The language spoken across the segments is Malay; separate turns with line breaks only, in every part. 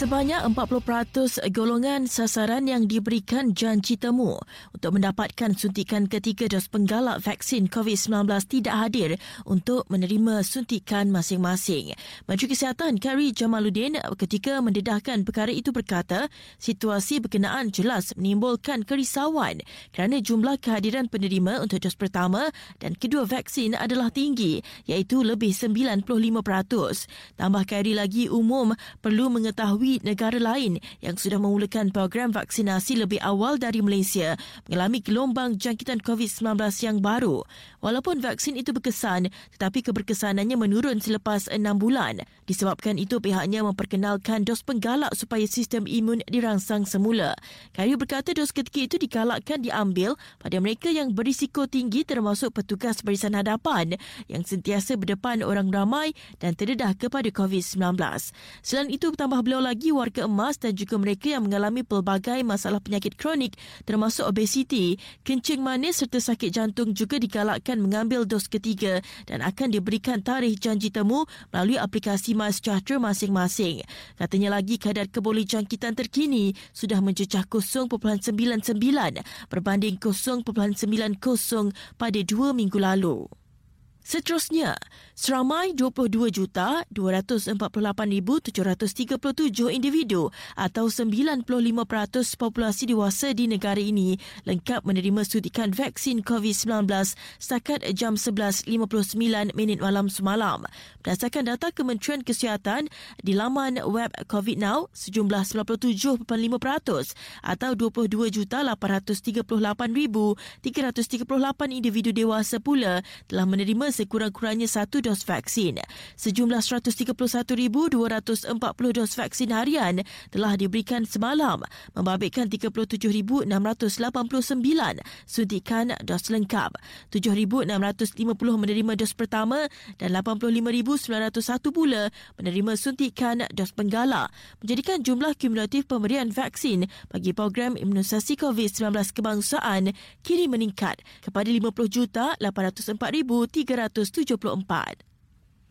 Sebanyak 40% golongan sasaran yang diberikan janji temu untuk mendapatkan suntikan ketiga dos penggalak vaksin COVID-19 tidak hadir untuk menerima suntikan masing-masing. Menteri Kesihatan Kari Jamaluddin ketika mendedahkan perkara itu berkata, situasi berkenaan jelas menimbulkan kerisauan kerana jumlah kehadiran penerima untuk dos pertama dan kedua vaksin adalah tinggi iaitu lebih 95%. Tambah Kari lagi umum perlu mengetahui negara lain yang sudah memulakan program vaksinasi lebih awal dari Malaysia mengalami gelombang jangkitan COVID-19 yang baru. Walaupun vaksin itu berkesan, tetapi keberkesanannya menurun selepas enam bulan. Disebabkan itu pihaknya memperkenalkan dos penggalak supaya sistem imun dirangsang semula. Kayu berkata dos ketika itu digalakkan diambil pada mereka yang berisiko tinggi termasuk petugas barisan hadapan yang sentiasa berdepan orang ramai dan terdedah kepada COVID-19. Selain itu, tambah beliau lagi bagi warga emas dan juga mereka yang mengalami pelbagai masalah penyakit kronik termasuk obesiti, kencing manis serta sakit jantung juga digalakkan mengambil dos ketiga dan akan diberikan tarikh janji temu melalui aplikasi MySejahtera masing-masing. Katanya lagi kadar kebolehjangkitan terkini sudah mencecah 0.99 berbanding 0.90 pada dua minggu lalu. Seterusnya, seramai 22,248,737 individu atau 95% populasi dewasa di negara ini lengkap menerima suntikan vaksin COVID-19 setakat jam 11.59 minit malam semalam. Berdasarkan data Kementerian Kesihatan di laman web COVID Now, sejumlah 97.5% atau 22,838,338 individu dewasa pula telah menerima sekurang-kurangnya satu dos vaksin. Sejumlah 131,240 dos vaksin harian telah diberikan semalam, membabitkan 37,689 suntikan dos lengkap. 7,650 menerima dos pertama dan 85,901 pula menerima suntikan dos penggala, menjadikan jumlah kumulatif pemberian vaksin bagi program imunisasi COVID-19 kebangsaan kini meningkat kepada 50,804,300 1974.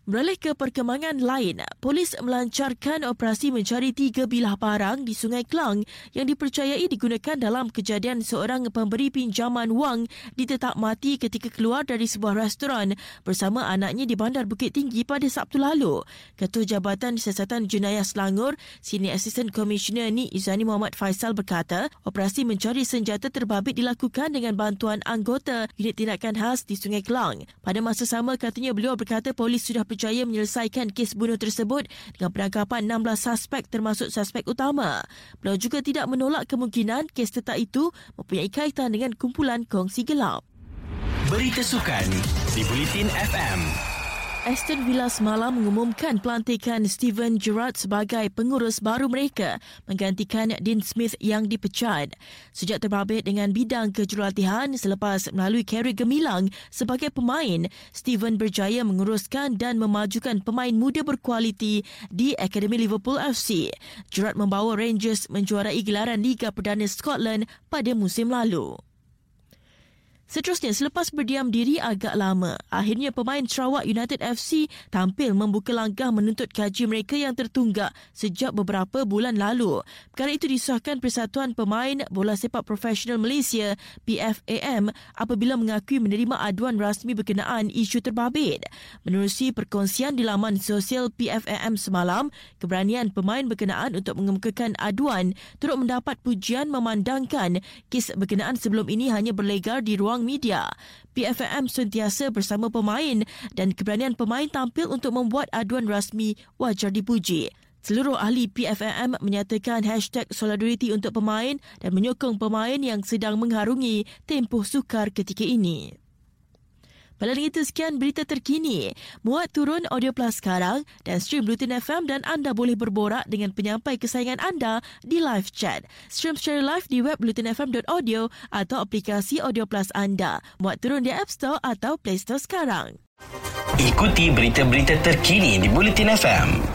Beralih ke perkembangan lain, polis melancarkan operasi mencari tiga bilah barang di Sungai Kelang yang dipercayai digunakan dalam kejadian seorang pemberi pinjaman wang ditetak mati ketika keluar dari sebuah restoran bersama anaknya di Bandar Bukit Tinggi pada Sabtu lalu. Ketua Jabatan Siasatan Jenayah Selangor, Senior Assistant Commissioner Ni Izani Muhammad Faisal berkata, operasi mencari senjata terbabit dilakukan dengan bantuan anggota unit tindakan khas di Sungai Kelang. Pada masa sama, katanya beliau berkata polis sudah berjaya menyelesaikan kes bunuh tersebut dengan penangkapan 16 suspek termasuk suspek utama. Beliau juga tidak menolak kemungkinan kes tetap itu mempunyai kaitan dengan kumpulan kongsi gelap.
Berita sukan di Bulletin FM.
Aston Villa semalam mengumumkan pelantikan Steven Gerrard sebagai pengurus baru mereka menggantikan Dean Smith yang dipecat. Sejak terbabit dengan bidang kejurulatihan selepas melalui karier gemilang sebagai pemain, Steven berjaya menguruskan dan memajukan pemain muda berkualiti di Akademi Liverpool FC. Gerrard membawa Rangers menjuarai gelaran Liga Perdana Scotland pada musim lalu. Seterusnya, selepas berdiam diri agak lama, akhirnya pemain Sarawak United FC tampil membuka langkah menuntut gaji mereka yang tertunggak sejak beberapa bulan lalu. Perkara itu disahkan Persatuan Pemain Bola Sepak Profesional Malaysia PFAM apabila mengakui menerima aduan rasmi berkenaan isu terbabit. Menerusi perkongsian di laman sosial PFAM semalam, keberanian pemain berkenaan untuk mengemukakan aduan turut mendapat pujian memandangkan kes berkenaan sebelum ini hanya berlegar di ruang ruang media. PFM sentiasa bersama pemain dan keberanian pemain tampil untuk membuat aduan rasmi wajar dipuji. Seluruh ahli PFM menyatakan hashtag solidariti untuk pemain dan menyokong pemain yang sedang mengharungi tempoh sukar ketika ini. Pada itu sekian berita terkini. Muat turun Audio Plus sekarang dan stream Blutin FM dan anda boleh berborak dengan penyampai kesayangan anda di live chat. Stream secara live di web blutinfm.audio atau aplikasi Audio Plus anda. Muat turun di App Store atau Play Store sekarang.
Ikuti berita-berita terkini di Bulletin FM.